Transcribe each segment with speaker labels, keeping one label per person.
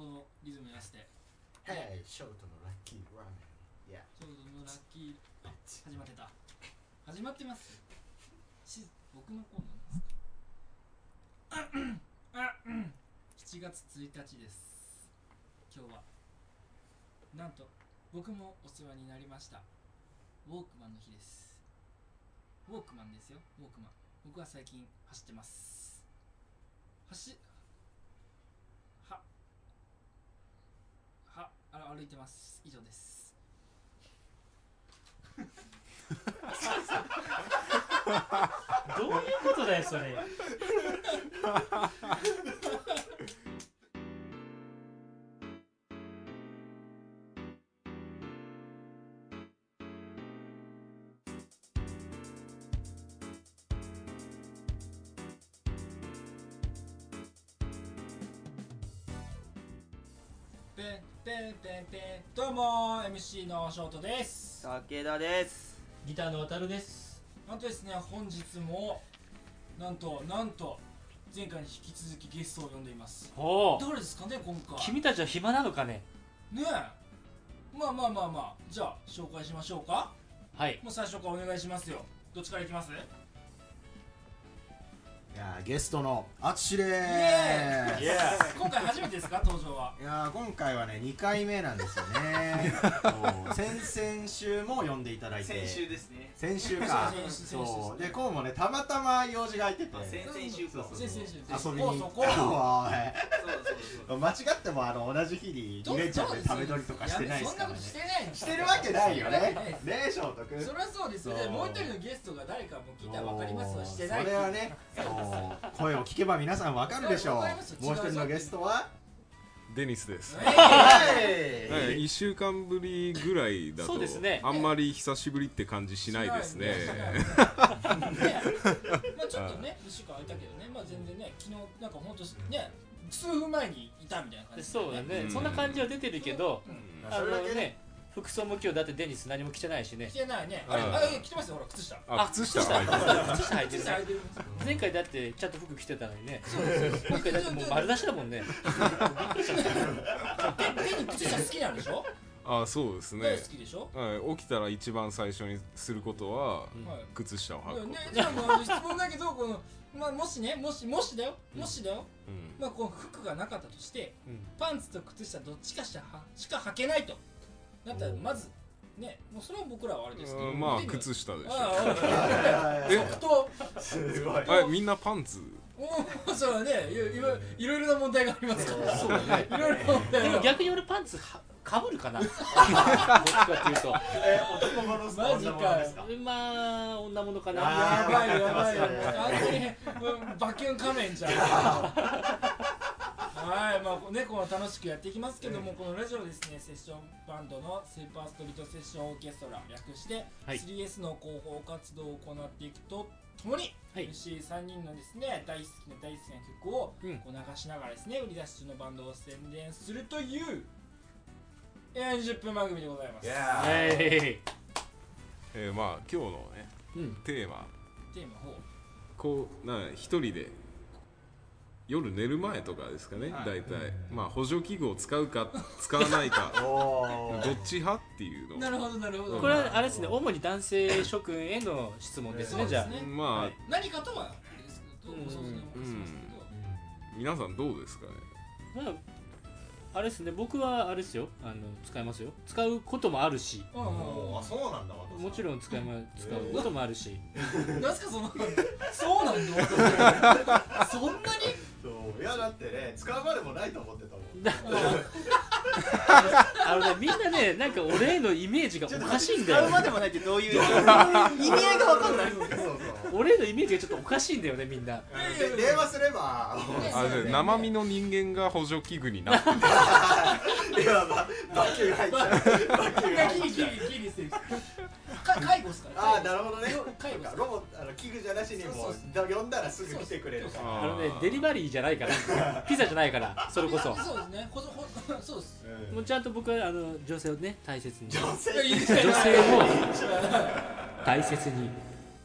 Speaker 1: このリズムに合わせて。
Speaker 2: はいショートのラッキーラーメン。いや
Speaker 1: ちょうどのラッキーあ始まってた。始まってます？し僕のコーナーですか？あうん。7月1日です。今日は。なんと僕もお世話になりました。ウォークマンの日です。ウォークマンですよウォークマン。僕は最近走ってます。走ははあ歩いてます。以上です。
Speaker 3: どういうことだよそれ。
Speaker 1: ペンペンペンペンどうも MC のショートです。
Speaker 4: 武田です。
Speaker 3: ギターの渡るです。
Speaker 1: なんとですね本日もなんとなんと前回に引き続きゲストを呼んでいます。
Speaker 3: おお
Speaker 1: 誰ですかね今回。
Speaker 3: 君たちは暇なのかね？
Speaker 1: ねえ。まあまあまあまあ。じゃあ紹介しましょうか。
Speaker 3: はい。
Speaker 1: もう最初からお願いしますよ。どっちからいきます？
Speaker 2: いやゲストのあつしです
Speaker 1: 今回初めてですか登場は。い
Speaker 2: やー今回はね2回目なんですよね。そう先々週も呼んでいただいて。
Speaker 4: 先週ですね。
Speaker 2: 先週か。
Speaker 1: 先週先週
Speaker 2: そう。でこうもねたまたま用事が空いてて。
Speaker 4: あ先々週か。
Speaker 2: そう
Speaker 1: 先々週
Speaker 2: 遊びに。
Speaker 1: そこ
Speaker 2: おい。
Speaker 4: そうそうそう。
Speaker 2: 間違ってもあの同じ日に2連チャンで食べ取りとかしてないですからね。
Speaker 1: やめそんなことしてないの
Speaker 2: してるわけないよね。ねえ翔太君
Speaker 1: そりゃそうですよ。ね
Speaker 2: そう。
Speaker 1: もう一人のゲストが誰かも聞いたら分かりますわ。してない
Speaker 2: それはねそう 声を聞けば皆さんわかるでしょう。もう一人のゲストは？
Speaker 5: デニスです。
Speaker 1: え
Speaker 5: はい、1週間ぶりぐらいだと
Speaker 3: そうですね。
Speaker 5: あんまり久しぶりって感じしないですね。
Speaker 1: まあちょっとね、一週間空いたけどね、まあ全然ね、昨日なんか本当ね、数分前にいたみたいな感じ
Speaker 3: そうだね、
Speaker 5: うん。
Speaker 3: そんな感じは出てるけど、
Speaker 1: うん。
Speaker 3: あの
Speaker 2: それだけね
Speaker 3: ね服装も今日だってデニス何も着てないしね
Speaker 1: 着てないね。あれ、
Speaker 5: うん
Speaker 1: あれ着てますよ、ほら、靴下。
Speaker 5: あ、靴下
Speaker 3: 靴下履いてる。前回だってちゃんと服着てたのにね
Speaker 1: そうです。
Speaker 3: 今回だってもう丸出しだもんね
Speaker 1: 手に靴下好きなんでしょ？
Speaker 5: あ、そうですね
Speaker 1: 大好。きでしょ？
Speaker 5: はい、起きたら一番最初にすることは。靴下を履くこ
Speaker 1: ね、じゃあもう質問だけど、この、まあもしね、もし、もしだよ、もしだよ、
Speaker 5: と。うん
Speaker 1: まあこの服がなかったとして、
Speaker 3: うん
Speaker 1: パンツと靴下どっちかしかしか履けないと。だったらまず、ね、もうそれは僕らはあれですけど。
Speaker 5: うん。まあ靴下でしょ。え
Speaker 1: 即答
Speaker 2: すごい。
Speaker 5: あ、みんなパンツ？
Speaker 1: おおそうだね。いろいろいろいろな問題がありますから。
Speaker 3: そうだね。
Speaker 1: いろいろな問題が。
Speaker 3: でも逆に俺パンツはかぶるかな。どっちかっていうと。
Speaker 2: え男物ですか
Speaker 1: マジか
Speaker 2: 女物ですか？
Speaker 3: まあ女物かな。
Speaker 2: あ
Speaker 1: やばいやばい。完全にバキュン仮面じゃんはいまあねこの楽しくやっていきますけども、このラジオですねセッションバンドのスーパーストリートセッションオーケストラ略して、
Speaker 3: はい。
Speaker 1: 3S の広報活動を行っていくとともに、
Speaker 3: はい。
Speaker 1: MC3 人のですね大好きな大好きな曲を
Speaker 3: うん。
Speaker 1: こう流しながらですね売り出し中のバンドを宣伝するという40分番組でございます。
Speaker 5: えー、まあ今日のね
Speaker 3: うん。
Speaker 5: テーマ。
Speaker 1: テーマを
Speaker 5: こうな一人で夜寝る前とかですかね、
Speaker 1: はい。
Speaker 5: 大体。まあ補助器具を使うか 使わないか。どっち派っていうの。を
Speaker 1: なるほどなるほど。
Speaker 3: これはあれですね主に男性諸君への質問ですねじゃあ。
Speaker 1: ね
Speaker 5: まあ、
Speaker 3: はい。
Speaker 1: 何かとはですけど
Speaker 3: うん
Speaker 5: 皆さんどうですかね？
Speaker 3: まああれですね僕はあれですよ。あの使いますよ。使うこともあるし。
Speaker 1: うんうん。
Speaker 2: おーあそうなんだ
Speaker 3: もちろん使いま使うこともあるし。
Speaker 1: う んなんすかそのそうなんのそんなに？
Speaker 2: そう。いやだってね使うまでもないと思ってたもん。
Speaker 3: だあのねみんなねなんか俺へのイメージがおかしいんだよ。
Speaker 4: 使うまでもないってどういう 意味合いが分かんない
Speaker 2: そうそう。
Speaker 3: 俺へのイメージがちょっとおかしいんだよねみんな。
Speaker 2: で電話すれば
Speaker 5: あじゃあ生身の人間が補助器具になってる
Speaker 2: いやばバキュー入っちゃう。バキュー入っちゃうああなるほどね。ロボあの器具じゃなしにも
Speaker 1: そう
Speaker 2: 呼んだらすぐ来てくれるから。
Speaker 5: あ
Speaker 3: あのねデリバリーじゃないから。ピザじゃないからそれこそ。
Speaker 1: そうですね。ほほ そうです。
Speaker 2: うん。
Speaker 3: もうちゃんと僕はあの女性をね大切に。
Speaker 2: 女性？
Speaker 1: 女
Speaker 3: 女性を大切に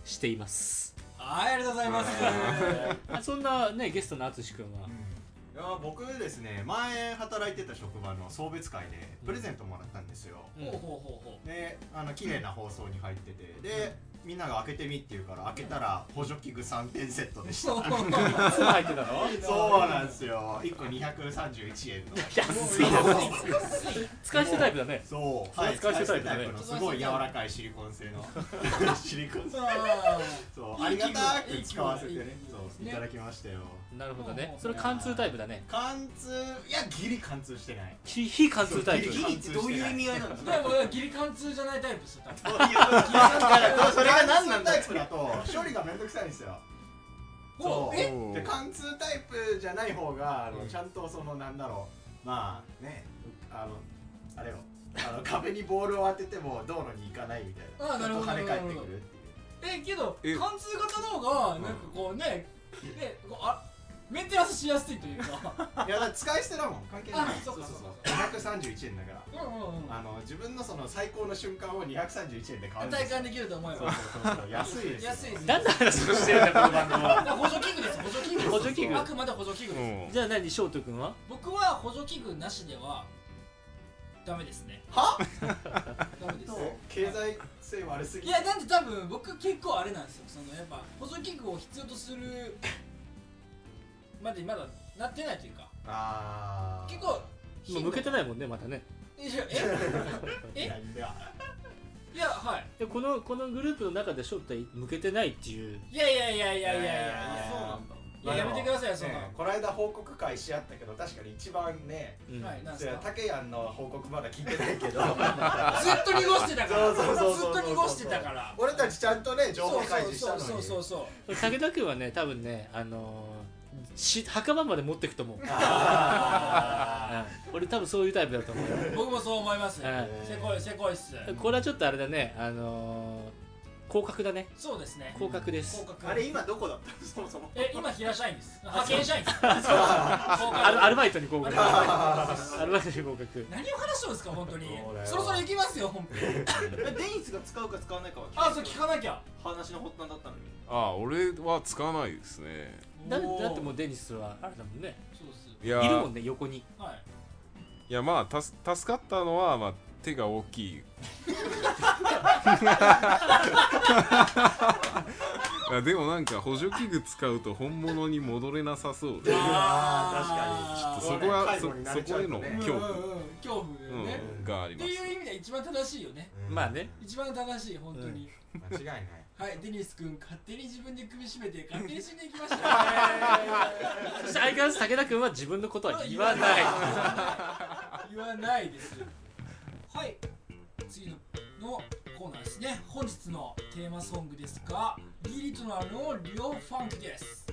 Speaker 3: しています。
Speaker 1: はいありがとうございます。
Speaker 3: あそんなねゲストの淳君は？
Speaker 2: いや僕ですね前働いてた職場の送別会でプレゼントもらったんですよ、
Speaker 3: うん。
Speaker 1: ほうほうほうほう。
Speaker 2: であの綺麗な包装に入ってて。でみんなが開けてみって言うから開けたら補助器具3点セットでした。
Speaker 1: そう。
Speaker 3: 入ってたの？
Speaker 2: そうなんですよ。1個231円の。
Speaker 3: 安い。な使い捨てタイプだね。
Speaker 2: そう。
Speaker 3: はい使い捨てタイプ
Speaker 2: のすごい柔らかいシリコン製の。シリコン。製
Speaker 1: あ
Speaker 2: そう。ありがたく使わせてね。そういただきましたよ
Speaker 3: なるほどね。それ貫通タイプだね。
Speaker 2: 貫通いやギリ貫通してない。
Speaker 3: 非非貫通タイプ。
Speaker 4: ギリってどういう意味合いなんです
Speaker 1: で
Speaker 4: か
Speaker 1: もギリ貫通じゃないタイプですよ多分。
Speaker 2: そういう
Speaker 4: それが何なんだ
Speaker 2: 貫通タイプだと。処理がめんどくさいんですよ。そう。で貫通タイプじゃない方があの、
Speaker 3: うん。
Speaker 2: ちゃんとそのなんだろう。まあねあのあれよ。あの壁にボールを当てても道路に行かないみたいな。
Speaker 1: あなるほど
Speaker 2: 跳ね返ってくるっていう。
Speaker 1: えけど
Speaker 5: え？
Speaker 1: 貫通型の方がなんかこうねねこうあメンテナンスしやすいというか。
Speaker 2: いやだから使い捨てだもん。関係ない。
Speaker 1: あそっかそっか。
Speaker 2: 231円だから。
Speaker 1: うん。うんうん
Speaker 2: あの自分のその最高の瞬間を231円で買うんですよ。
Speaker 1: 体感できると思え
Speaker 2: そう
Speaker 1: ば
Speaker 2: そうそうそう。安いですよ。
Speaker 1: 安いです
Speaker 3: 何の話をしてるんだこの番組。は
Speaker 1: 補助器具です補助器具
Speaker 3: 補助器具。
Speaker 1: あくまで補助器具
Speaker 5: う
Speaker 1: です。
Speaker 5: ん。
Speaker 3: じゃあ何翔太君は？
Speaker 1: 僕は補助器具なしではダメですね。
Speaker 2: は？
Speaker 1: ダメです。
Speaker 2: え経済性悪すぎ
Speaker 1: いやなんで多分僕結構あれなんですよ。そのやっぱ補助器具を必要とするまでまだなってないというか。
Speaker 2: あー。
Speaker 1: 結構
Speaker 3: 今向けてないもんねまたね。
Speaker 1: いやえ？え？
Speaker 2: いやいや。
Speaker 1: いやはい。
Speaker 3: でこのこのグループの中で翔太向けてないっていう。
Speaker 1: いやいやいやいやいやいやいや
Speaker 4: そうなんだ
Speaker 1: いややめてくださいよそんな
Speaker 2: ねこの間報告会し合ったけど確かに一番ね
Speaker 3: うん
Speaker 1: はいなんすか
Speaker 2: タケヤンの報告まだ聞いてないけど
Speaker 1: ずっと濁してたから
Speaker 2: そうそうそうそう
Speaker 1: ずっと濁してたから
Speaker 2: 俺たちちゃんとね情報開示したのに
Speaker 1: そうそうそうそう
Speaker 3: 武田君はね多分ねあのーし墓場まで持ってくと思う、俺多分そういうタイプだと思うよ。
Speaker 1: 僕もそう思います
Speaker 3: はい
Speaker 1: せこいせこいっす。
Speaker 3: これはちょっとあれだね。あのー、降格だね。
Speaker 1: そうですね。
Speaker 3: 降格です。
Speaker 4: あれ今どこだった？の そもそも。
Speaker 1: え今平社員です。派遣社員です。
Speaker 3: アルバイトに降格
Speaker 1: あ
Speaker 3: アルバイトに降格
Speaker 1: 何を話してるんですか本当に。
Speaker 2: そ
Speaker 1: ろそろ行きますよ本当に
Speaker 4: えデニスが使うか使わないかは
Speaker 1: あそう聞かなきゃ
Speaker 4: 話の発端だったのに
Speaker 5: あ俺は使わないですね
Speaker 3: だだってもうデニスはあれだもんね。
Speaker 1: そうです
Speaker 5: いや。
Speaker 3: いるもんね横に。
Speaker 1: はい。
Speaker 5: いやまあたす助かったのは、まあ、手が大きい。いやでもなんか補助器具使うと本物に戻れなさそう。で
Speaker 1: あー
Speaker 5: そこはそそこへの
Speaker 1: うん
Speaker 5: 恐怖、
Speaker 1: うんうん恐怖
Speaker 5: うん
Speaker 1: ねって
Speaker 5: があります。
Speaker 1: いう意味では一番正しいよね。
Speaker 3: まあね。
Speaker 1: 一番正しい本当に。
Speaker 2: 間違いない
Speaker 1: はいデニス君勝手に自分で首絞めて勝手に死んでいきました。ね
Speaker 3: そして相変わらず武田君は自分のことは言わない。
Speaker 1: 言わないです。はい次ののコーナーですね。本日のテーマソングですがギリトナルのリオファンクです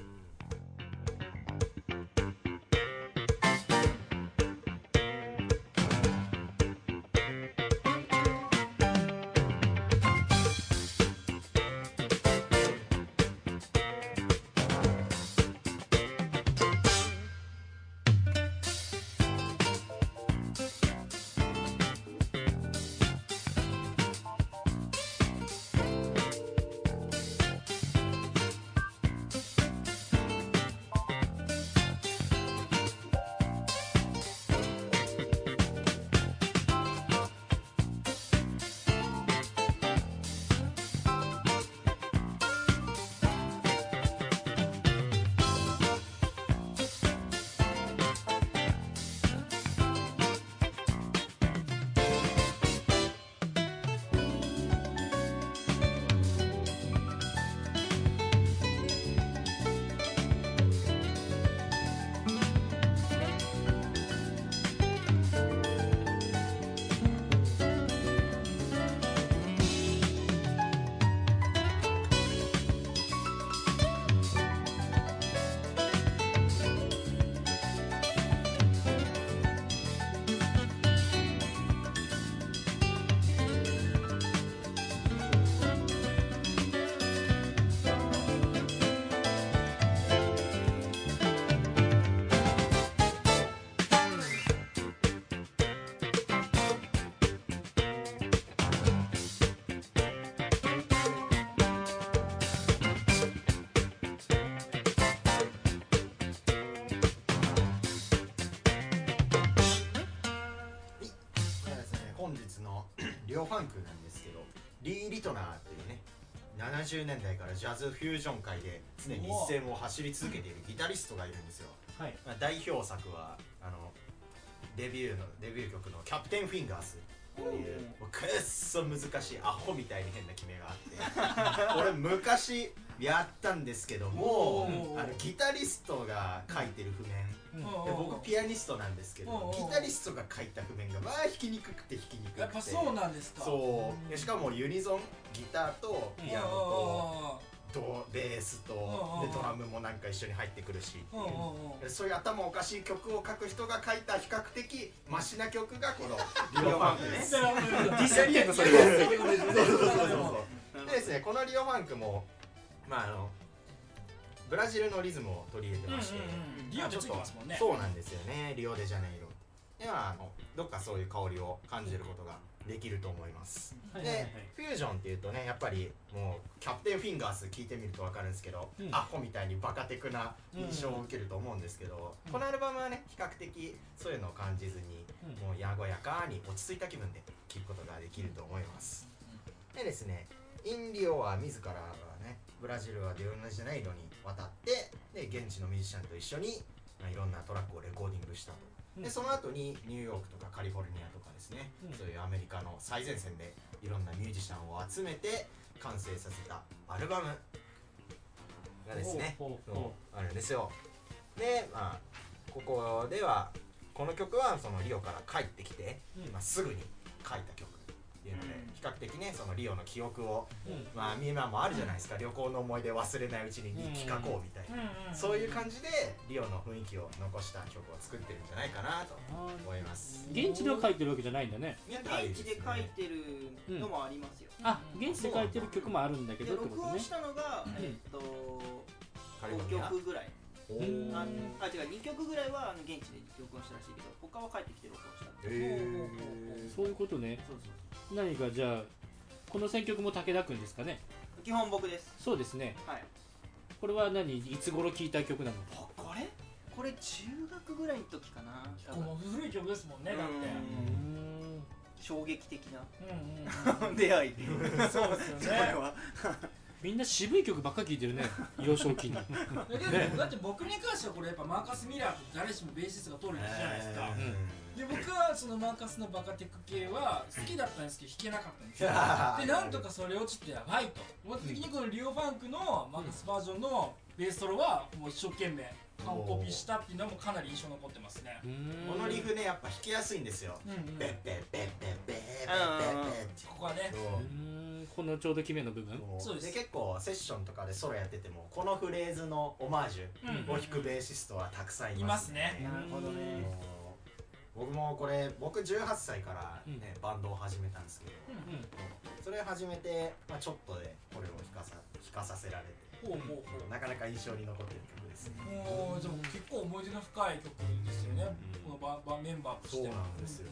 Speaker 2: リオ・ファンクなんですけどリー・リトナーというね70年代からジャズフュージョン界で常に一線を走り続けているギタリストがいるんですよ、
Speaker 3: はい。
Speaker 2: まあ、代表作はあのデビューのデビュー曲の「キャプテン・フィンガーズ」っていう。くっそ難しいアホみたいに変な決めがあって。俺昔やったんですけどもあのギタリストが書いてる譜面。で僕ピアニストなんですけどギタリストが書いた譜面がまあ弾きにくくて弾きにくくて。
Speaker 1: やっぱそうなんですか。
Speaker 2: そう。でしかもユニゾンギターとピアノとドベースと
Speaker 1: うん
Speaker 2: でドラムもなんか一緒に入ってくるしって
Speaker 1: う。
Speaker 2: そういう頭おかしい曲を書く人が書いた比較的マシな曲がこの 「リオファンク」です。
Speaker 1: ディ
Speaker 3: スってんのそれ
Speaker 2: でですねこのリオファンクもまああのブラジルのリズムを取り入れてまして、
Speaker 1: リオでついてますもんね。
Speaker 2: そうなんですよね。リオデジャネイロ。ではあのどっかそういう香りを感じることができると思います、
Speaker 3: はいはいはい。
Speaker 2: でフュージョンっていうとねやっぱりもうキャプテンフィンガース聞いてみると分かるんですけど、
Speaker 3: うん。
Speaker 2: アホみたいにバカテクな印象を受けると思うんですけど、
Speaker 3: うん。
Speaker 2: このアルバムはね比較的そういうのを感じずに、
Speaker 3: うん。
Speaker 2: もうやごやかに落ち着いた気分で聴くことができると思います、でですねインリオは自らがねブラジルはリオネジャネイロに渡ってで現地のミュージシャンと一緒に、まあ、いろんなトラックをレコーディングしたと、
Speaker 3: うん
Speaker 2: でその後にニューヨークとかカリフォルニアとかですね、
Speaker 3: うん。
Speaker 2: そういうアメリカの最前線でいろんなミュージシャンを集めて完成させたアルバムがですねあるんですよ。でまあここではこの曲はそのリオから帰ってきて、
Speaker 3: うん。
Speaker 2: まあ、すぐに書いた曲っていうので、
Speaker 4: うん。
Speaker 2: 比較的ねそのリオの記憶を
Speaker 3: うん。
Speaker 2: まあ今もあるじゃないですか、旅行の思い出忘れないうちに日記書こうみたいな、そういう感じでリオの雰囲気を残した曲を作ってるんじゃないかなと
Speaker 3: あ
Speaker 2: 思います。
Speaker 3: ー現地では書いてるわけじゃないんだね。
Speaker 4: いや現地で書いてるのもありますよ、
Speaker 3: あ現地で書いてる曲もあるんだけ
Speaker 4: で
Speaker 3: ど
Speaker 4: 録音したのが、
Speaker 3: うん。
Speaker 4: えっと5
Speaker 2: カリフォルニア？
Speaker 4: 曲ぐらいああ違う2曲ぐらいはあの現地で録音したらしいけど他は帰ってきて録音した。
Speaker 2: へ
Speaker 3: そういうことね。
Speaker 4: そうそう
Speaker 3: 何かじゃあこの選曲も武田君ですかね？
Speaker 4: 基本僕です。
Speaker 3: そうですね。
Speaker 4: はい。
Speaker 3: これは何？いつ頃聴いた曲なの？
Speaker 4: ここれ？これ中学ぐらいの時かな。多分
Speaker 1: もう古い曲ですもんねだって。
Speaker 4: うん。衝撃的な。
Speaker 1: うんうんうん
Speaker 4: 出会い。
Speaker 1: そうですよね。
Speaker 4: これは
Speaker 3: みんな渋い曲ばっか聴いてるね 幼少期に。
Speaker 1: だけどだって僕に関してはこれやっぱマーカス・ミラーって誰しもベーシストが通るじゃないですか。で僕はそのマーカスのバカテク系は好きだったんですけど弾けなかったんですよ。でなんとかそれ落ちてやばいと。思った時にこのリオ・ファンクのマーカスバージョンのベースソロはもう一生懸命完コピしたっていうのもかなり印象残ってますね。
Speaker 2: このリフねやっぱ弾きやすいんですよ。
Speaker 1: うんうん。
Speaker 2: ベッベッベッベッベッベッベッベッって。
Speaker 1: ここはね
Speaker 3: このちょうど決めの部分？
Speaker 1: そう。です
Speaker 2: 結構セッションとかでソロやっててもこのフレーズのオマージ
Speaker 1: うん
Speaker 2: ュを弾くベーシストはたくさんい
Speaker 1: い
Speaker 2: ま
Speaker 1: ますすね。
Speaker 2: ね
Speaker 4: なるほどね。
Speaker 2: 僕もこれ僕18歳からね、バンドを始めたんですけど
Speaker 3: うん
Speaker 2: それ始めて、まあ、ちょっとでこれを弾かさ弾かさせられて
Speaker 1: ほうほうほう。
Speaker 2: なかなか印象に残ってる曲ですね。
Speaker 1: もうじゃあ結構思い出の深い曲ですよね、このババメンバーとしては
Speaker 2: そうなんですよ。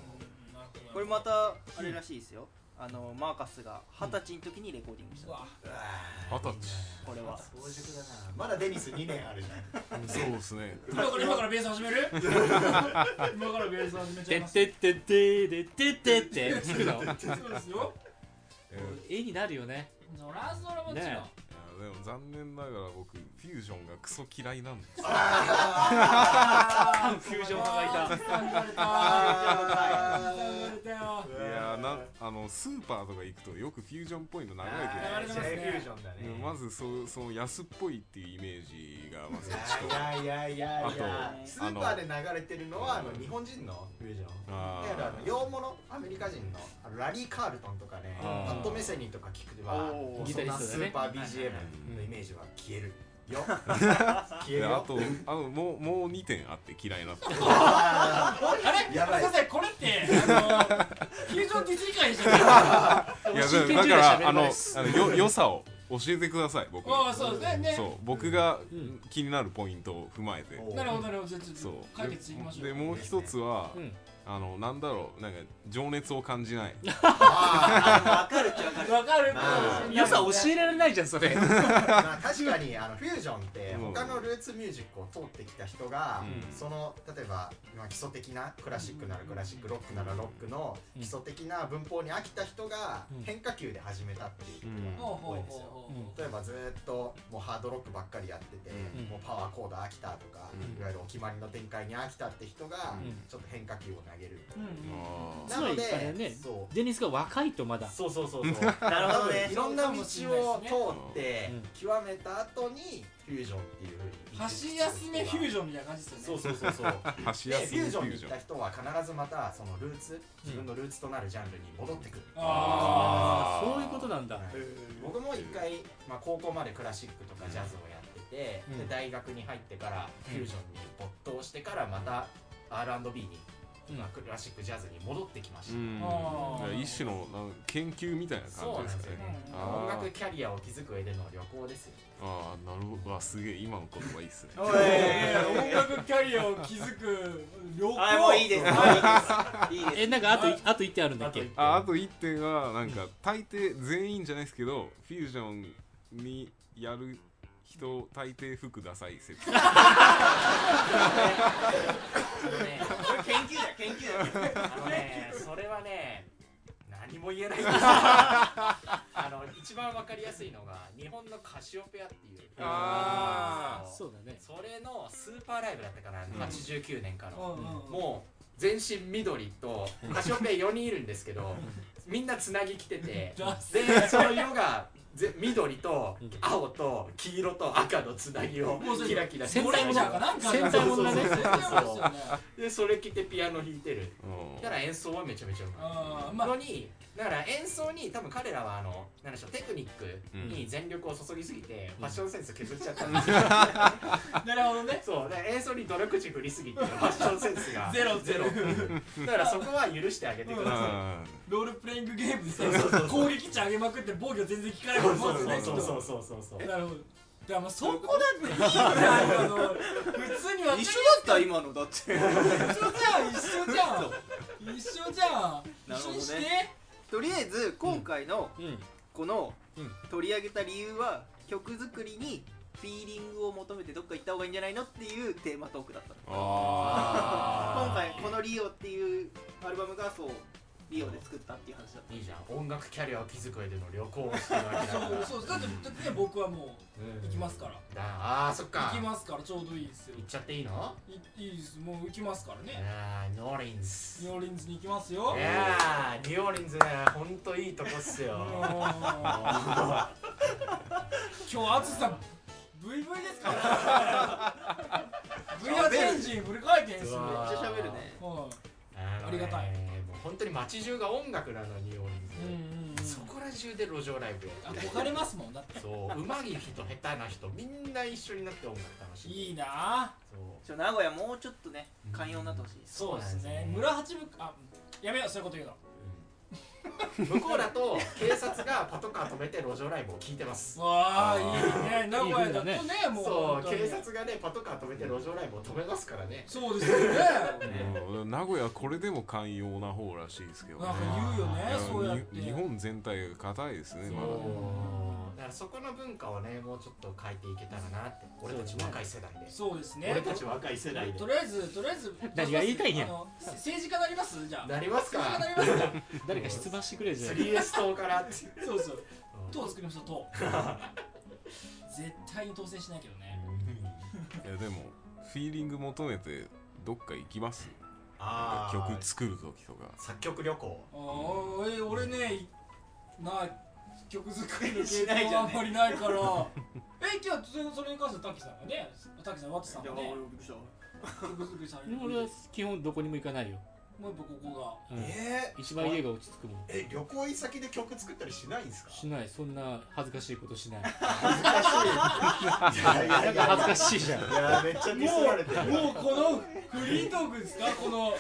Speaker 4: これまたあれらしいですよあのマーカスが二十歳の時にレコーディングした。
Speaker 5: 二十歳。
Speaker 4: これは。
Speaker 2: 早熟だな。まだデニス2年あるじゃん。
Speaker 5: そうですね。
Speaker 1: 今から今からベース始める？今からベース始めちゃいます。
Speaker 3: てってっててってって。弾くの
Speaker 1: そうですよ。
Speaker 5: え
Speaker 3: 絵になるよね。
Speaker 1: そらそらもちろん、
Speaker 3: ね
Speaker 5: いやでも残念ながら僕フュージョンがクソ嫌いなんですよ。
Speaker 1: あ
Speaker 3: フュージョン派がいた。
Speaker 5: いやなあのスーパーとか行くとよくフュージョンっぽいの流れてる
Speaker 1: ね
Speaker 2: フュージョンだね。
Speaker 5: まずそうその安っぽいっていうイメージがまず
Speaker 2: い
Speaker 5: 一と。
Speaker 2: やいやいやいや。スーパーで流れてるのはあの日本人のフュージョン。
Speaker 5: あ
Speaker 2: だからあの洋物アメリカ人のラリー・カールトンとかねパッド・メセニーとか聞くとは
Speaker 3: ギタリストだね
Speaker 2: そんなスーパー BGM
Speaker 5: うん
Speaker 2: のイメージは消える。よ。消えるよ。
Speaker 5: であとあのもうもう2点あって嫌いなって。
Speaker 1: あれ？
Speaker 2: やばい。
Speaker 1: 先生これってあのフュージョンって理解してるあ
Speaker 5: いやだだか
Speaker 3: 10代喋れ
Speaker 5: らあのあのよ良さを教えてください僕に。
Speaker 1: あそうですね。ね。
Speaker 5: そう。僕が
Speaker 3: うん
Speaker 5: 気になるポイントを踏まえて。
Speaker 1: なるほどなるほど。じゃあちょっ
Speaker 5: そう。
Speaker 1: と解決していきましょう。
Speaker 5: でもう一つは
Speaker 3: うん
Speaker 5: ああのなんだろうなんか情熱を感じない。
Speaker 2: あ
Speaker 4: 分かるっちゃ分かる
Speaker 1: わかる。
Speaker 2: まあ
Speaker 3: 良さ教えられないじゃんそれ。
Speaker 2: ーまあ確かにあのフュージョンって
Speaker 5: うん。
Speaker 2: 他のルーツミュージックを通ってきた人が、
Speaker 5: うん。
Speaker 2: その例えばまあ基礎的なクラシックならクラシックロックならロックの基礎的な文法に飽きた人が
Speaker 3: うん。
Speaker 2: 変化球で始めたってい
Speaker 1: う
Speaker 2: 多いんですよ。例えばずーっともうハードロックばっかりやってて、
Speaker 3: うん。
Speaker 2: もうパワーコード飽きたとか、
Speaker 5: うん。
Speaker 2: いわゆるお決まりの展開に飽きたって人が、
Speaker 3: うん。
Speaker 2: ちょっと変化球を投げる、
Speaker 1: うんうん
Speaker 5: あ
Speaker 3: つまりあれね。
Speaker 2: そう。
Speaker 3: デニスが若いとまだ。
Speaker 2: そうそうそうそう。
Speaker 4: なるほどね。
Speaker 2: いろんな道を通って
Speaker 3: うん
Speaker 2: 極めた後にフュージョンっていう。ふうに
Speaker 1: 箸休めフュージョンみたいな感じですよね。
Speaker 2: そうそうそうそう
Speaker 5: あ箸
Speaker 2: で
Speaker 5: 休め
Speaker 2: フュージョンに行った人は必ずまたそのルーツ自分のルーツとなるジャンルに戻ってくる、
Speaker 1: あ
Speaker 3: そういうことなんだ。
Speaker 2: はい。僕も一回、まあ、高校までクラシックとかジャズをやってて、
Speaker 3: うん。
Speaker 2: で大学に入ってからフュージョンに没頭してからまた R&B に、クラシックジャズに戻ってきました、
Speaker 5: 一種のなんか研究みたいな
Speaker 2: そうなんですよ
Speaker 5: 感じですかね。
Speaker 2: 音楽キャリアを築く上での旅行ですよ
Speaker 5: ああなるほど。あすげえ今の言葉いいっすね。
Speaker 1: 音楽キャリアを築く旅行。
Speaker 4: あもういいです。もういいです。いいです
Speaker 3: えなんかあとあと1点あるんだっけ？
Speaker 5: ああと1点はなんか大抵全員じゃないですけどフュージョンにやる人大抵服ダサい説。
Speaker 2: あのね
Speaker 4: 研究だよ研究だよ
Speaker 2: あのねそれはね何も言えない。んですよあの一番わかりやすいのが日本のカシオペアっていう。
Speaker 5: あ
Speaker 2: ー。
Speaker 3: そうだね。
Speaker 2: それのスーパーライブだったかな、
Speaker 5: ん。
Speaker 2: 89年か
Speaker 1: うん
Speaker 2: の、
Speaker 1: うん。
Speaker 2: もう全身緑とカシオペア4人いるんですけどみんなつなぎ着てて
Speaker 1: ダ
Speaker 2: でその色がぜ緑と
Speaker 3: うん。
Speaker 2: 青と黄色と赤のつなぎをキラキラして
Speaker 1: ゴレンジャーかな
Speaker 3: 戦隊も
Speaker 1: で
Speaker 2: それ着てピアノ弾いてる。
Speaker 5: うん。
Speaker 2: だから演奏はめちゃめちゃうまいのにだから演奏に多分彼らはあのなんでしょうテクニックに全力を注ぎすぎてファッションセンス削っちゃった。んですよ
Speaker 1: なるほどね。
Speaker 2: そう。だから演奏に努力値振りすぎてファッションセンスが
Speaker 1: ゼロ
Speaker 2: ゼロ。だからそこは許してあげてくださ
Speaker 5: あ
Speaker 1: ロールプレイングゲームでさ攻撃値上げまくって防御全然効かないい
Speaker 2: そうそう
Speaker 1: ますよね
Speaker 2: そうそうそうそうそう
Speaker 1: なるほど。だからまあそこだっていいじゃん今の普通に分かり
Speaker 4: 一緒だった今のだって
Speaker 1: 一緒じゃん一緒じゃん一緒じゃん
Speaker 4: なるほど。ね
Speaker 1: 一緒にして
Speaker 4: とりあえず今回の
Speaker 3: うん
Speaker 4: この
Speaker 3: うん
Speaker 4: 取り上げた理由は曲作りにフィーリングを求めてど。っか行った方がいいんじゃないのっていうテーマトークだったの今回この「リオ」っていうアルバムがそうリオで作ったっていう話だった。
Speaker 2: いいじゃん。音楽キャリアを築く上での旅行をしてるわけだから。
Speaker 1: そうそう。だってだってね僕はもう行きますから。
Speaker 2: だああそっか。
Speaker 1: 行きますからちょうどいいですよ。
Speaker 2: 行っちゃっていいの？
Speaker 1: いいいです。もう行きますからね。
Speaker 2: あーニューオーリンズ。
Speaker 1: ニューオーリンズに行きますよ。
Speaker 2: いやーニューオーリンズねほんといいとこっすよ。
Speaker 1: 今日淳さん VV ですから。VR エンジンフル回転する。
Speaker 2: うわ
Speaker 4: めっちゃ喋るね。
Speaker 1: はい。
Speaker 2: あ
Speaker 1: りがたい
Speaker 2: 本当に街中が音楽なのニューオーリンズ、
Speaker 1: うんうんうん。
Speaker 2: そこら中で路上ライブやって。
Speaker 1: 憧れますもんだって。
Speaker 2: そう上手い人下手な人みんな一緒になって音楽楽しい
Speaker 1: いいな。あ
Speaker 2: そう。
Speaker 4: 名古屋もうちょっとね寛容になってほしい
Speaker 1: そうですね。村八分あやめようそういうこと言うの
Speaker 2: 向こうだと警察がパトカー止めて路上ライブを聞いてます。
Speaker 1: わあいいね。名古屋だとねもう。
Speaker 2: そう警察がねパトカー止めて路上ライブを止めますからね。
Speaker 1: そうですよね。
Speaker 5: ーうん名古屋これでも寛容な方らしいですけどね。
Speaker 1: なんか言うよねそうやって。
Speaker 5: に日本全体が硬いですねまだ
Speaker 2: だからそこの文化をねもうちょっと変えていけたらなって俺たち若い世代で。
Speaker 1: そうですね。
Speaker 2: 俺たち若い世代で。
Speaker 1: とりあえずとりあえず
Speaker 3: 何が言いたいんや？
Speaker 1: あのせ政治家なります？じゃあ。
Speaker 2: なりますか？
Speaker 1: 政治家なります？か
Speaker 3: 誰か出馬してくれじゃん
Speaker 2: 3S 党からって
Speaker 1: そうそう。
Speaker 2: うん。
Speaker 1: 党作りましょう党。絶対に当選しないけどね。
Speaker 5: いやでもフィーリング求めてどっか行きます？
Speaker 2: あー。
Speaker 5: 曲作る時とか。
Speaker 2: 作曲旅行。
Speaker 1: あーえ俺ねいな曲作りの
Speaker 4: し
Speaker 1: 経
Speaker 4: ないじゃ
Speaker 1: あんまりないから。え今日それそれに関しては滝さんがね。滝さんワッツさんがね。曲作りされる。
Speaker 3: 俺は基本どこにも行かないよ、
Speaker 1: もうやっぱここが。
Speaker 3: うん。
Speaker 2: え
Speaker 3: 一番家が落ち着くもん。
Speaker 2: え旅行先で曲作ったりしないんですか？
Speaker 3: しない。そんな恥ずかしいことしない。
Speaker 2: 恥ずかしい。いやいやいや
Speaker 3: 恥ずかしいじゃん。
Speaker 2: いやめっちゃディスられてる。
Speaker 1: もうもうこのフリートークですか？このも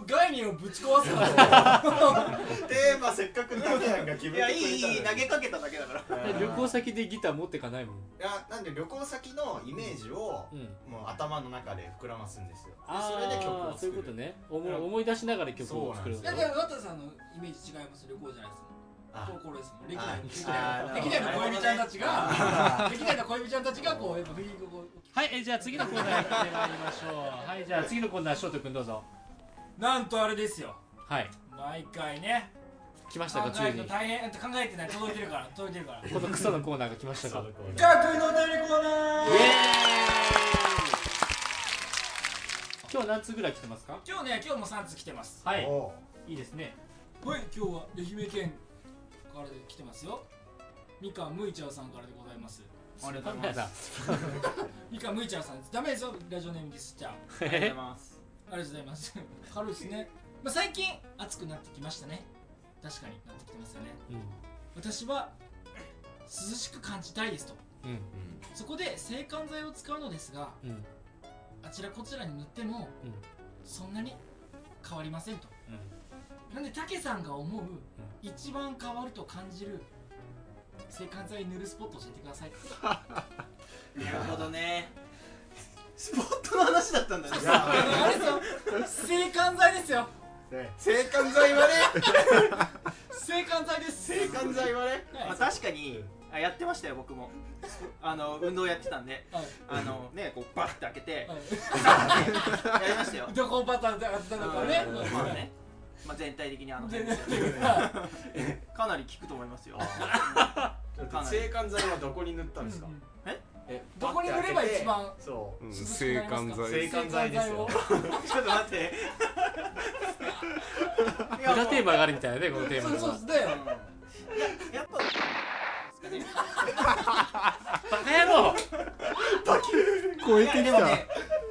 Speaker 1: う概念をぶち壊すから
Speaker 2: テーマせっかくタケヤンが決めてくれた
Speaker 4: いやいいいい投げかけただけだから
Speaker 3: 旅行先でギター持ってかないもん。
Speaker 2: いやなんで旅行先のイメージを
Speaker 3: うん。
Speaker 2: もう頭の中で膨らますんですよ。それで曲を
Speaker 3: あそういうことね。思思い出しながら曲を作る
Speaker 2: そう
Speaker 1: だから渡さんのイメージ違います旅行じゃないですもん。
Speaker 2: あ。
Speaker 1: これですもん。歴代
Speaker 2: あ
Speaker 1: の歴
Speaker 2: あ
Speaker 1: 代の歴代の恋人ちゃんたちが歴代の恋人ちゃんたちがこうやっぱフィーリングを。こう
Speaker 3: はいえじゃあ次のコーナーやってまいりましょう。はいじゃあ次のコーナー翔太君どうぞ。
Speaker 1: なんとあれですよ。
Speaker 3: はい。
Speaker 1: 毎回ね。
Speaker 3: 来ました
Speaker 1: 考
Speaker 3: かついに。
Speaker 1: えると大変。考えてない。届いてるから届いてるから。
Speaker 3: このクソのコーナーが来ましたか。イエ
Speaker 1: 学位のお便りコーナー。
Speaker 3: ーイ今日何通ぐらい来てますか？
Speaker 1: 今日ね今日も3通来てます。
Speaker 3: はい。
Speaker 2: お
Speaker 3: いいですね。
Speaker 1: はい今日は愛媛県からで来てますよ。みかんむいちゃうさんからでございます。
Speaker 4: ありがとうございます。
Speaker 3: よ
Speaker 1: みかんむいちゃうさんです。ダメですよラジオネームディスっちゃう
Speaker 4: ありがとうございます。
Speaker 1: ありがとうございます。軽いですね、まあ、最近暑くなってきましたね。確かになってきてますよね。私は涼しく感じたいですと。
Speaker 3: うんうん。
Speaker 1: そこで制汗剤を使うのですが
Speaker 3: うん
Speaker 1: あちらこちらに塗っても
Speaker 3: うん。
Speaker 1: そんなに変わりませんと。なんでたけさんが思う一番変わると感じる制汗剤塗るスポット教えてください。
Speaker 4: なるほどね。スポットの話だったんだね。
Speaker 1: あれですよ。制汗剤ですよ。
Speaker 2: 制汗剤はね
Speaker 1: 制汗剤です。
Speaker 2: 制汗剤はね
Speaker 1: はい。
Speaker 4: まあ確かに。あやってましたよ僕もあの運動やってたんで
Speaker 1: はい。
Speaker 4: あのねこうバッて開けて
Speaker 1: はい。
Speaker 4: やりましたよ。
Speaker 1: どこパターンだったのかね。
Speaker 4: うん。まあね。まあ全体的にあの
Speaker 1: 全
Speaker 4: 辺
Speaker 1: 然。
Speaker 4: ですよかなり効くと思いますよ。
Speaker 2: 制汗剤はどこに塗ったんですか？
Speaker 4: え？
Speaker 2: え
Speaker 1: どこに塗れば一番
Speaker 2: そう。
Speaker 5: 制汗剤
Speaker 2: 制汗剤ですよ
Speaker 4: ちょっと待って。
Speaker 3: 裏テーマがあるみたいなねこのテーマ
Speaker 1: そう
Speaker 3: が
Speaker 1: そうですね
Speaker 4: うん。いややっぱ
Speaker 3: バカ野郎。
Speaker 5: 超
Speaker 4: いやでもね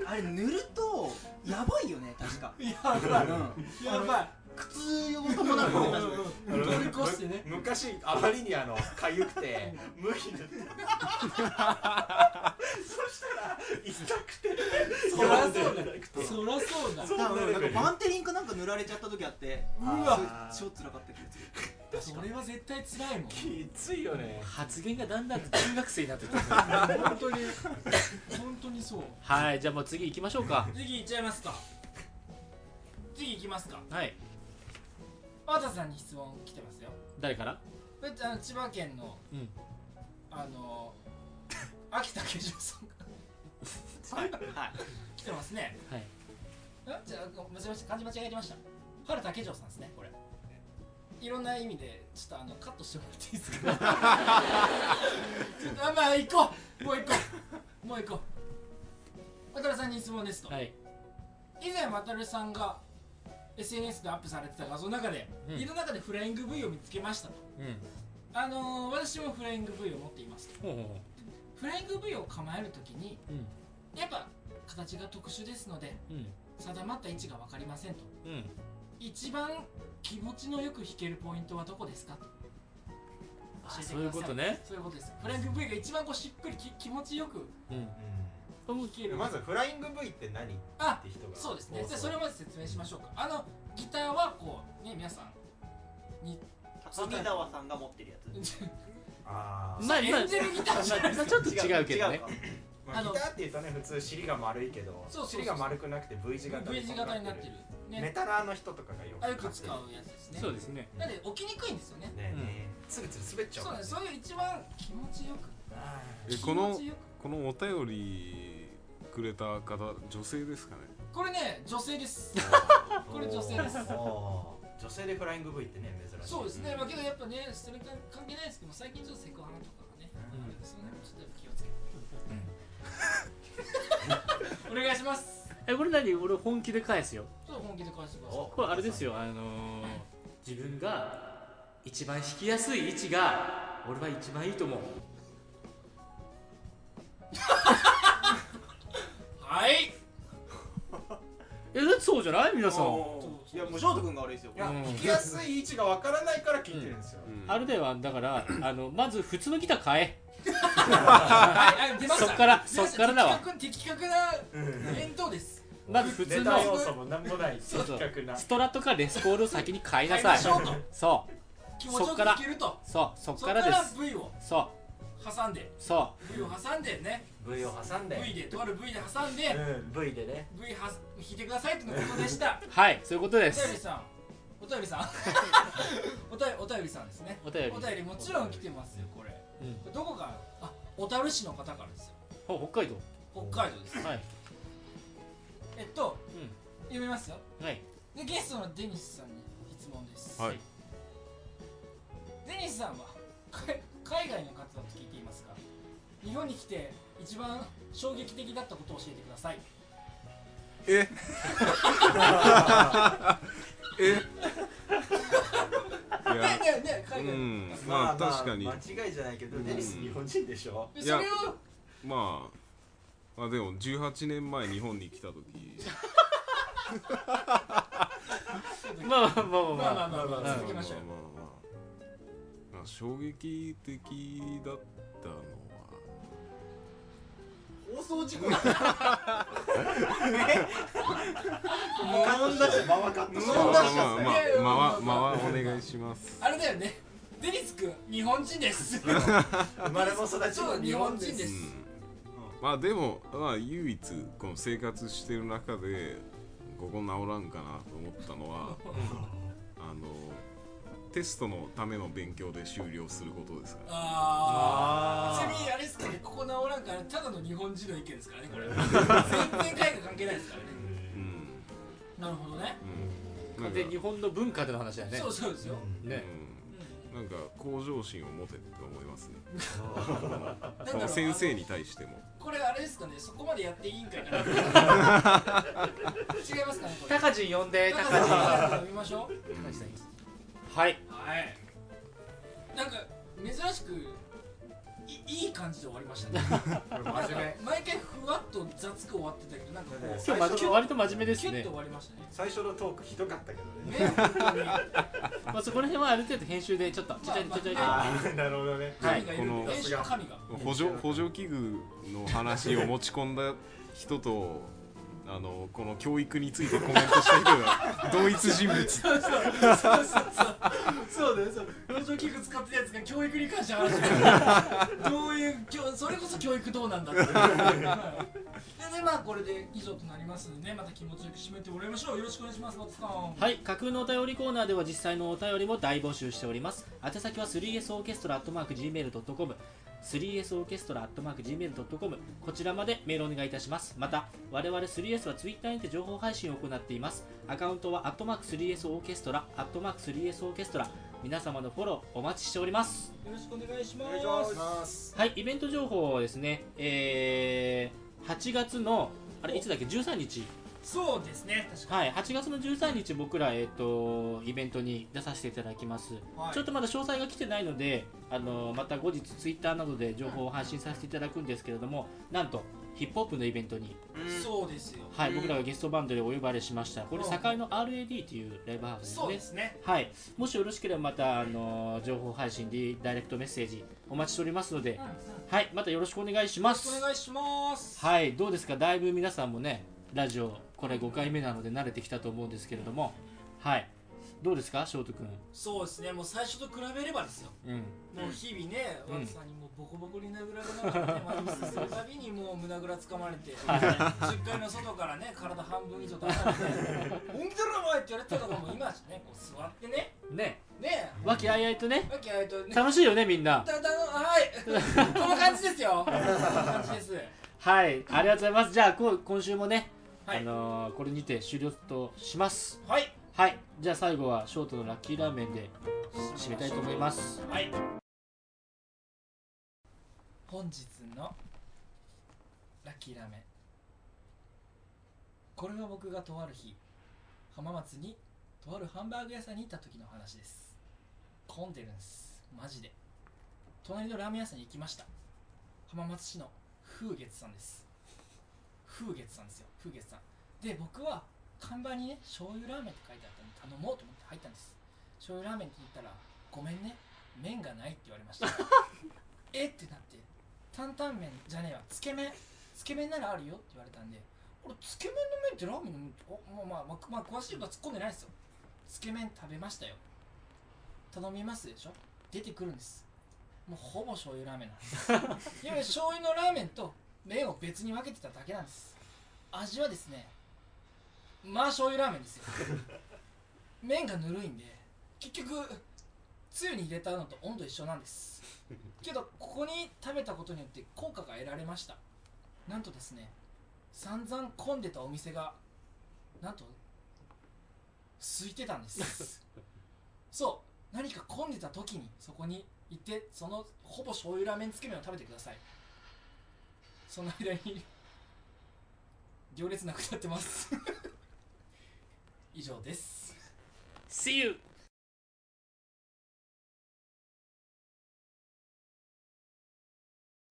Speaker 4: あれ塗るとやばいよね確か。
Speaker 1: やばい。
Speaker 4: うん。
Speaker 1: やばい。
Speaker 4: 苦痛を伴うよね確かに
Speaker 1: うん通り越してね。
Speaker 2: む昔あまりにあの痒くて無理塗ってそしたら痛くて。
Speaker 1: そりゃそうだそりゃそうだ
Speaker 2: そん
Speaker 4: 多分なんかバンテリンかなんか塗られちゃった時あって
Speaker 1: うわ。
Speaker 4: 超辛かった気がする
Speaker 1: それは絶対辛いもん。
Speaker 2: きついよね。
Speaker 3: 発言がだんだん中学生になってきてる
Speaker 1: 本当に。本当にそう。
Speaker 3: はいじゃあもう次行きましょうか。
Speaker 1: 次いっちゃいますか。次いきますか。
Speaker 3: はい。
Speaker 1: 和田さんに質問来てますよ。
Speaker 3: 誰から？
Speaker 1: これあの千葉県の
Speaker 3: うん。
Speaker 1: あの秋田化粧さんが
Speaker 4: はいはい。
Speaker 1: 来てますね。
Speaker 3: はい。
Speaker 1: んじゃあごめんなさい漢字間違えてました。春竹城さんですねこれいろんな意味でちょっとあのカットしてもらっていいですか？ちょっとあまあ行こうもう行こうもう行こう。渡さんに質問ですと、
Speaker 3: はい。
Speaker 1: 以前渡さんが SNS でアップされてた画像の中で、
Speaker 3: うん。
Speaker 1: 家の中でフライング V を見つけましたと。
Speaker 3: うん。
Speaker 1: あのー、私もフライング V を持っていますと。
Speaker 3: ほうほうほ
Speaker 1: フライング V を構えるときにやっぱ形が特殊ですので
Speaker 3: うん。
Speaker 1: 定まった位置が分かりませんと。
Speaker 3: うん
Speaker 1: 一番気持ちのよく弾けるポイントはどこですか？と
Speaker 3: あそういうことね。
Speaker 1: そういうことです。フライング V が一番こうしっくりき気持ちよく
Speaker 3: うん。
Speaker 1: 弾ける。
Speaker 2: まずフライング V って何？っ
Speaker 1: あ
Speaker 2: て人が。
Speaker 1: そうですね。
Speaker 2: 多
Speaker 1: じゃあそれをまず説明しましょうか。あのギターはこうね皆さんに
Speaker 4: 高見沢さんが持ってるやつ。
Speaker 2: あー。
Speaker 3: まあ
Speaker 1: エンジェルギターじゃない
Speaker 3: まあちょっと違うけどね。
Speaker 4: か
Speaker 1: あの
Speaker 2: まあギターっていうとね普通尻が丸いけど
Speaker 1: そうそうそう
Speaker 2: 尻が丸くなくて V 字型
Speaker 1: V 字型になってる。
Speaker 2: メ
Speaker 1: ね
Speaker 2: タラーの人とかがよ
Speaker 1: く
Speaker 2: 買ってる
Speaker 1: 使うやつですね。
Speaker 3: そうですね。
Speaker 1: なんで起きにくいんですよね。
Speaker 2: ねえねえ。つるつる滑っちゃう
Speaker 1: そうなんです。そういう一番気持ちよく。気
Speaker 5: えこのこのお便りくれた方女性ですかね？
Speaker 1: これね女性です。これ女性です。
Speaker 2: 女性でフライング V ってね珍しい。
Speaker 1: そうですね、まあけどやっぱねそれ関関係ないですけど最近ちょっとセクハラとかがね、
Speaker 3: うん。
Speaker 1: その辺もちょっとやっぱ気をつけて、お願いします。
Speaker 3: えこれ何？俺本気で返すよ。
Speaker 1: ちょっと本気で返してください。
Speaker 2: お
Speaker 3: これあれですよ。あのー、自分が一番弾きやすい位置が俺は一番いいと思う。
Speaker 1: はい。
Speaker 3: えだってそうじゃない？皆さん。
Speaker 4: いやもう翔太君が悪いですよ。
Speaker 2: いや
Speaker 3: うん。
Speaker 2: 弾きやすい位置がわからないから聞いてるんですよ。
Speaker 5: うん。
Speaker 3: あるではだからあのまず普通のギター買え
Speaker 1: はいはい出ました
Speaker 3: そっから
Speaker 1: 出ました
Speaker 3: そっからだわ。
Speaker 1: 的確的確な返答です。
Speaker 3: まず普通の
Speaker 2: 要素もなんもない
Speaker 3: そうそう。
Speaker 2: 的確な。
Speaker 3: ストラトかレスポールを先に買いなさい。
Speaker 1: ましょうと。
Speaker 3: そう。
Speaker 1: 気持ちよく弾けると。
Speaker 3: そうそっ
Speaker 1: そっから
Speaker 3: からです
Speaker 1: V を。
Speaker 3: そ
Speaker 1: 挟んで。
Speaker 3: そ
Speaker 1: V を挟んでね。
Speaker 2: V を挟んで。
Speaker 1: V でとある V で挟んで。
Speaker 2: うん V でね。
Speaker 1: V は引いてくださいってのことでした。
Speaker 3: う はいそういうことで
Speaker 1: お便り
Speaker 3: す
Speaker 1: さん。お便りさん。お便り お便りさんですね。
Speaker 3: お便り。
Speaker 1: お便りもちろん来てますよこれ
Speaker 3: うん。
Speaker 1: どこからあ小樽市の方からですよ。
Speaker 3: お北海道。
Speaker 1: 北海道です。
Speaker 3: はい。
Speaker 1: えっと
Speaker 3: う
Speaker 1: 読みますよ。
Speaker 3: んはい。
Speaker 1: でゲストのデニスさんに質問です、
Speaker 5: はい。
Speaker 1: デニスさんはか海外の方だと聞いていますが日本に来て一番衝撃的だったことを教えてください。
Speaker 5: え？え？い
Speaker 1: ね
Speaker 5: や
Speaker 1: ねね海外の
Speaker 5: うん
Speaker 1: 方
Speaker 5: まあ確かに。
Speaker 2: 間違いじゃないけど
Speaker 5: うん
Speaker 2: デニス日本人でしょ。
Speaker 1: で
Speaker 5: いや
Speaker 1: それを
Speaker 5: まあまあでも18年前日本に来た時。
Speaker 3: まあまあまあまあ
Speaker 1: まあ。まあまあまあましょうよ
Speaker 5: まあまあまあまあ衝撃的だったのは
Speaker 2: 放送事故だ無音だし間はカットし
Speaker 5: まあ
Speaker 2: よう
Speaker 5: まあまあまあまお願いします。
Speaker 1: あれだよねデニス君日本人です。
Speaker 2: 生まれも育ちも
Speaker 1: 日本人です。
Speaker 5: うん。まあでもまあ唯一この生活してる中でここ治らんかなと思ったのはテストのための勉強で終了することですから。
Speaker 1: あ
Speaker 2: あ
Speaker 1: ちなみにあれですかねここ治らんからただの日本人の意見ですからねこれ。全然海外関係ないですからね。
Speaker 5: うん。
Speaker 1: なるほどね。
Speaker 5: うん。なんか。
Speaker 3: で日本の文化での話だよね。
Speaker 1: そうそうですよ、
Speaker 3: ね。
Speaker 5: うん。なんか向上心を持てって思いますね。その先生に対しても。
Speaker 1: これあれですかねそこまでやっていいんかな。違いますかね
Speaker 3: 高地呼んで
Speaker 1: 高
Speaker 3: 高地
Speaker 1: 橋さん呼びましょう。
Speaker 3: 高地さんはい。
Speaker 1: はい。なんか珍しくいいい感じで終わりましたね。
Speaker 2: 真面目。
Speaker 1: 毎回ふわっと雑く終わってたけどなんかこう
Speaker 2: ね
Speaker 3: 今日割と真面目ですね。
Speaker 1: キュッと終わりましたね。
Speaker 2: 最初のトークひどかったけどね。
Speaker 1: ね本当に。
Speaker 3: まあそこら辺はある程度編集でちょっとちょちょちょちょちょ
Speaker 1: まあ
Speaker 2: ああなるほどね。
Speaker 3: はい
Speaker 1: 神がいるんで
Speaker 5: この
Speaker 1: 練習の神が。
Speaker 5: 補助補助器具の話を持ち込んだ人とあのこの教育についてコメントした人が同一人物。
Speaker 1: そうだよ。そう器具使ってるやつが教育に関して話してるどういう教それこそ教育どうなんだって。いうでねまあこれで以上となりますのでねまた気持ちよく締めて。もらいましょうよろしくお願いします松さん
Speaker 3: はい。架空のお便りコーナーでは実際のお便りも大募集しております。宛先は 3S オーケストラ at マーク Gmail.com 3S オーケストラ at マーク Gmail.com こちらまでメールお願いいたしますまた我々 3S は Twitter にて情報配信を行っていますアカウントは 3S オーケストラ 3S オーケストラ皆様のフォローお待ちしております。
Speaker 1: よろしくお願いしま
Speaker 2: す。
Speaker 3: はいイベント情報をですねえー、8月のあれいつだっけ？13日。
Speaker 1: そうですね。確か
Speaker 3: はい、8月の13日僕ら、えっとイベントに出させていただきます、
Speaker 1: はい。
Speaker 3: ちょっとまだ詳細が来てないのであのまた後日ツイッターなどで情報を発信させていただくんですけれどもなんとヒップホップのイベントに、
Speaker 1: にそうですよ。
Speaker 3: はい
Speaker 2: うん。
Speaker 3: 僕らがゲストバンドでお呼ばれしました。これ
Speaker 1: うん
Speaker 3: 堺の RAD というライブハウスです
Speaker 1: そう
Speaker 3: ね
Speaker 1: ですね。
Speaker 3: はい、もしよろしければまたあの情報配信でダイレクトメッセージお待ちしておりますので。
Speaker 1: うん、うん。よ
Speaker 3: はいまたよろしくお願いします。
Speaker 1: お願いします。
Speaker 3: はいどうですか？だいぶ皆さんもねラジオこれ5回目なので慣れてきたと思うんですけれども。はいどうですか翔太君？
Speaker 1: そうですね。もう最初と比べればですよ。
Speaker 3: うん。
Speaker 1: もう日々ね、
Speaker 3: うん。
Speaker 1: ワツさんにもうボコボコに殴られながらね、毎日す。るたびにもう胸ぐらつかまれて、
Speaker 3: はい
Speaker 1: 10階の外からね、体半分以上出されて、本気だろお前って言われてたとかも今しね、こう座ってね、
Speaker 3: ね。
Speaker 1: ね。
Speaker 3: 和気あいあいとね。
Speaker 1: わけあいとね、
Speaker 3: 楽しいよねみんな。
Speaker 1: だだはい、こんな感じですよ、こんな感じです。
Speaker 3: はい。ありがとうございます。じゃあこう今週もね、
Speaker 1: はい。
Speaker 3: あのーこれにて終了とします。
Speaker 1: はい、
Speaker 3: はいじゃあ最後はショートのラッキーラーメンで締めたいと思います
Speaker 1: はい。本日のラッキーラーメン。これは僕がとある日、浜松にとあるハンバーグ屋さんに行った時の話です。混んでるんです。マジで。隣のラーメン屋さんに行きました。浜松市の風月さんです。風月さんですよ。風月さん。で、僕は看板にね、醤油ラーメンって書いてあったんで頼もうと思って入ったんです。醤油ラーメンって言ったら、ごめんね、麺がないって言われました。えってなって、担々麺じゃねえわ、つけ麺、つけ麺ならあるよって言われたんで、俺、つけ麺の麺ってラーメンの麺って、おもうまあ、まあ、まあ、詳しいことは突っ込んでないですよ。つけ麺食べましたよ。頼みますでしょ？出てくるんです。もうほぼ醤油ラーメンなんです いわゆる醤油のラーメンと麺を別に分けてただけなんです味はですねまあ醤油ラーメンですよ。麺がぬるいんで結局つゆに入れたのと温度一緒なんです。けどここに食べたことによって効果が得られました。なんとですね散々混んでたお店がなんと空いてたんです。そう何か混んでた時にそこに行ってそのほぼ醤油ラーメンつけ麺を食べてください。その間に行列なくなってます。以上です
Speaker 3: See you!